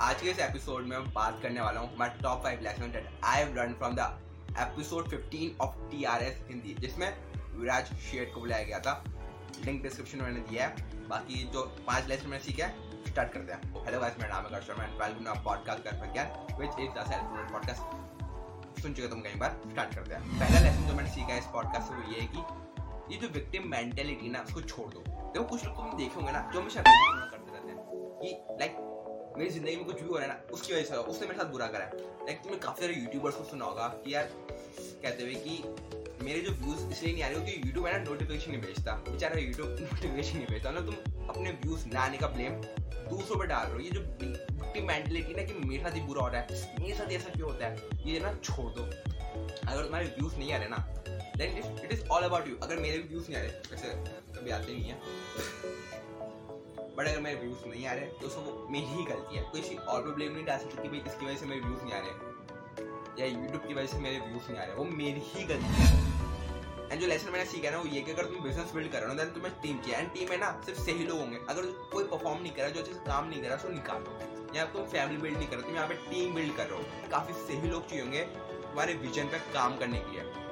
आज के इस एपिसोड में मैं बात करने वाला हूँ my top five lesson that I have learn from the episode 15 of TRS Hindi जिसमें विराज शेठ को बुलाया गया था। लिंक डिस्क्रिप्शन में मैंने दिया है। बाकी जो पाँच लेसन मैंने सीखे हैं स्टार्ट करते हैं। हेलो गाइस मेरा नाम है कर्षण एंड वेलकम टू पॉडकास्ट कर Pragyan which is the self podcast सुन चुके तुम कई बार स्टार्ट करते हैं। पहला लेसन जो मैंने सीखा है इस पॉडकास्ट से वो ये है कि ये जो विक्टिम मेंटेलिटी ना, उसको छोड़ दो। देखो, कुछ लोग तुम देखे होंगे ना, जो हमेशा करते रहते हैं। कि लाइक मेरी ज़िंदगी में कुछ भी हो रहा है ना, उसकी वजह से उसने मेरे साथ बुरा करा है। लाइक तुमने काफ़ी सारे यूट्यूबर्स को सुना होगा कि यार, कहते हुए कि मेरे जो व्यूज़ इसलिए नहीं आ रहे क्योंकि यूट्यूब है ना नोटिफिकेशन नहीं भेजता। बेचारा यूट्यूब नोटिफिकेशन नहीं भेजता। ना तुम अपने व्यूज़ ना आने का ब्लेम दूसरों पर डाल रहे हो। ये जो विक्टिम मेंटेलिटी ना कि मेरे साथ ही बुरा हो रहा है, मेरे साथ ऐसा क्यों होता है, ये ना छोड़ दो। अगर तुम्हारे व्यूज़ नहीं आ रहे ना then it is all about you अगर मेरे व्यूज़ नहीं आ रहे, वैसे कभी आते नहीं है। बट अगर मेरे व्यूज़ नहीं आ रहे तो उसको मेरी ही गलती है। किसी और पे ब्लेम नहीं डाल सकती कि भाई इसकी वजह से मेरे व्यूज़ नहीं आ रहे या यूट्यूब की वजह से मेरे व्यूज़ नहीं आ रहे, वो मेरी ही गलती है। एंड जो लेसन मैंने सीखा ना, वो ये कि अगर तुम बिज़नेस बिल्ड कर रहे हो देन तुम्हें टीम चाहिए। एंड टीम है ना, सिर्फ़ सही लोग होंगे। अगर कोई परफॉर्म नहीं कर रहा, जो अच्छे से काम नहीं कर रहा, उसको निकालो। या तुम फैमिली बिल्ड नहीं कर रहे, तुम यहाँ पे टीम बिल्ड कर रहे हो। काफ़ी सही लोग चाहिए होंगे तुम्हारे विजन पर काम करने के लिए।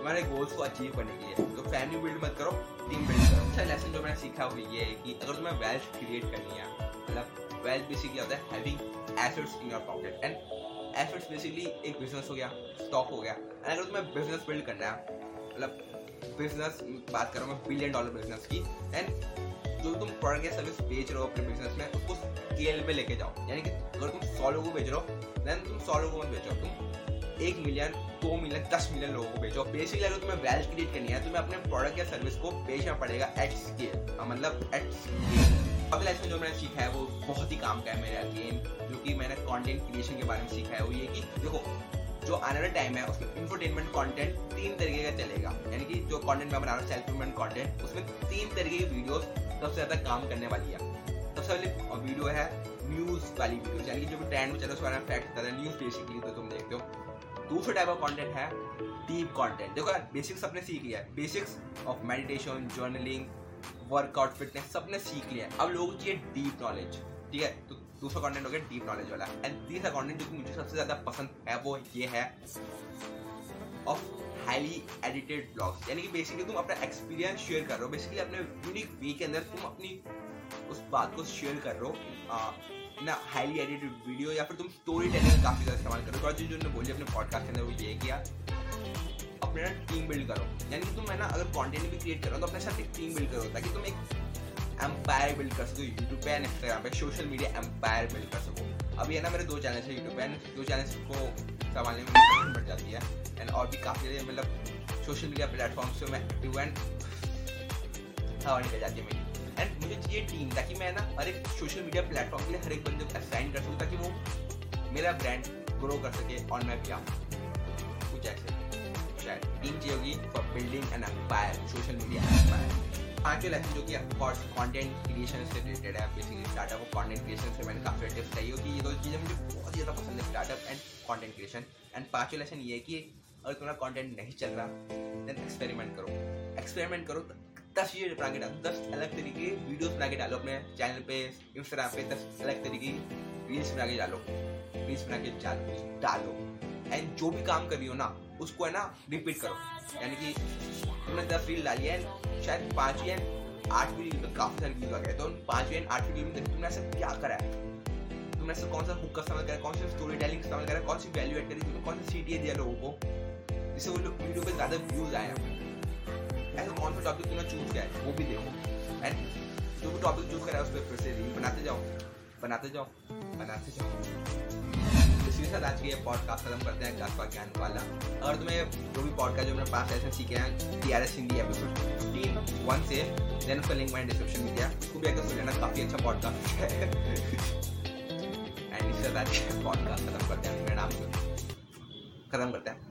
तुम्हारे गोल्स को अचीव करने के लिए। तो फैमिली बिल्ड मत करो टीम बिल्ड करो। अच्छा लेसन जो मैंने सीखा वो ये है कि अगर तुम्हें वेल्थ क्रिएट करनी है मतलब वेल्थ बेसिकली होता है having assets in your pocket and assets basically एक बिज़नेस हो गया स्टॉक हो गया। एंड अगर तुम्हें बिज़नेस बिल्ड करना है मतलब बिज़नेस बात करो मैं बिलियन डॉलर बिज़नेस की एंड जो तुम प्रोडक्ट या सर्विस बेच रहे हो अपने बिज़नेस में, उसको स्केल पे लेके जाओ। यानी कि अगर तुम सौ लोगों को बेच रहे हो देन तुम सौ लोगों को बेचो तुम एक मिलियन दो मिलियन दस मिलियन लोगों को बेचो बेसिकली अगर तुम्हें वेल्थ क्रिएट करनी है तुम्हें अपने प्रोडक्ट या सर्विस को बेचना पड़ेगा एट स्केल मतलब एट स्केल लाइफ में जो मैंने सीखा है, वो बहुत ही काम का है मेरे अगेन जो कि मैंने कंटेंट क्रिएशन के बारे में सीखा है, वो ये कि देखो, जो आने वाला टाइम है, उसमें इंफोटेनमेंट कंटेंट तीन तरीके का चलेगा। यानी कि जो कंटेंट मैं बना रहा हूँ सेल्फ इम्प्रूवमेंट कंटेंट उसमें तीन तरीके की वीडियोस सबसे ज़्यादा काम करने वाली है। वीडियो है न्यूज़ वाली वीडियो, यानी कि जो ट्रेंड में चल रहा है फैक्ट बता न्यूज़ बेसिकली तो तुम देखते हो। दूसरा टाइप ऑफ़ कंटेंट है डीप कंटेंट देखो यार बेसिक्स सबने सीख लिया है। Basics of meditation journaling workout fitness सबने सीख लिया है। अब लोगों को चाहिए डीप नॉलेज ठीक है? तो दूसरा कंटेंट हो गया डीप नॉलेज वाला। एंड तीसरा कंटेंट जो मुझे सबसे ज़्यादा पसंद है, वो ये है ऑफ़ हाईली एडिटेड ब्लॉग्स यानी कि बेसिकली तुम अपना एक्सपीरियंस शेयर कर रहे हो। बेसिकली अपने यूनिक वे के अंदर तुम अपनी उस बात को शेयर कर रहे हो ना हाईली एडिटेड वीडियो या फिर तुम स्टोरी टेलिंग काफ़ी ज़्यादा इस्तेमाल करो और जो ने बोली अपने पॉडकास्ट के अंदर, वो ये किया, अपने ना टीम बिल्ड करो। यानी कि तुम है ना, अगर कंटेंट भी क्रिएट करो तो अपने साथ एक टीम बिल्ड करो, ताकि तुम एक एम्पायर बिल्ड कर सको यूट्यूब पे एंड इंस्टाग्राम पे सोशल मीडिया एम्पायर बिल्ड कर सको। अभी है ना, मेरे दो चैनल है यूट्यूब पे दो चैनल को संभालने में बढ़ जाती है एंड और भी काफ़ी मतलब सोशल मीडिया प्लेटफॉर्म से मैं एक्टिव एंड हवा निकल जाती है मेरी। एंड मुझे चाहिए टीम ताकि मैं ना हर एक सोशल मीडिया प्लेटफॉर्म के लिए हर एक बंदे को असाइन कर सकूँ, ताकि वो मेरा ब्रांड ग्रो कर सके और मैं क्या कुछ ऐसे। शायद टीम चाहिए होगी for building an empire social media empire पाँचवें लेसन जो कि ऑफकोर्स कंटेंट क्रिएशन से रिलेटेड है बेसिकली स्टार्टअप और कंटेंट क्रिएशन से मैंने काफ़ी टिप्स चाहिए होगी। ये दो चीज़ें मुझे बहुत ज़्यादा पसंद है startup and content creation and पाँचवें लेसन ये है कि अगर तुम्हारा कंटेंट नहीं चल रहा देन एक्सपेरिमेंट करो। एक्सपेरिमेंट करो दस चीज़ें बना के डालो दस अलग तरीके वीडियोस बना के डालो अपने चैनल पे इंस्टाग्राम पे, दस अलग तरीके रील्स बना के डालो। रील्स बना के डालो एंड जो भी काम कर रही हो ना, उसको है ना रिपीट करो। यानी कि तुमने दस रील डाली है, शायद पाँच या आठ रील में काफ़ी सारी वीडियो आ गए। तो उन पाँच या आठ वीडियो में तुमने ऐसा क्या करा है? तुमने ऐसा कौन सा हुक का इस्तेमाल करा कौन सा स्टोरी टेलिंग इस्तेमाल करा कौन सी वैल्यू एड करी? तुमने कौन सी सीटी दिया लोगों को? जिससे वो वीडियो पे ज़्यादा व्यूज़ आए ऐसा कौन सा टॉपिक तूने चूज़ किया है? वो भी देखो एंड जो भी टॉपिक चूज़ करा है, उस पर फिर से रील बनाते जाओ बनाते जाओ बनाते जाओ। इसी के साथ आज के पॉडकास्ट खत्म करते हैं क्लास ज्ञान वाला। अगर तुम्हें जो भी पॉडकास्ट जो मेरे पास ऐसे सीखे हैं T R S Hindi episode fifteen one से देन उसका लिंक मैंने डिस्क्रिप्शन में दिया। उसको भी अगर सुन लेना, काफ़ी अच्छा पॉडकास्ट है। एंड इसके साथ आज पॉडकास्ट खत्म करते हैं, मेरा नाम खत्म करते हैं।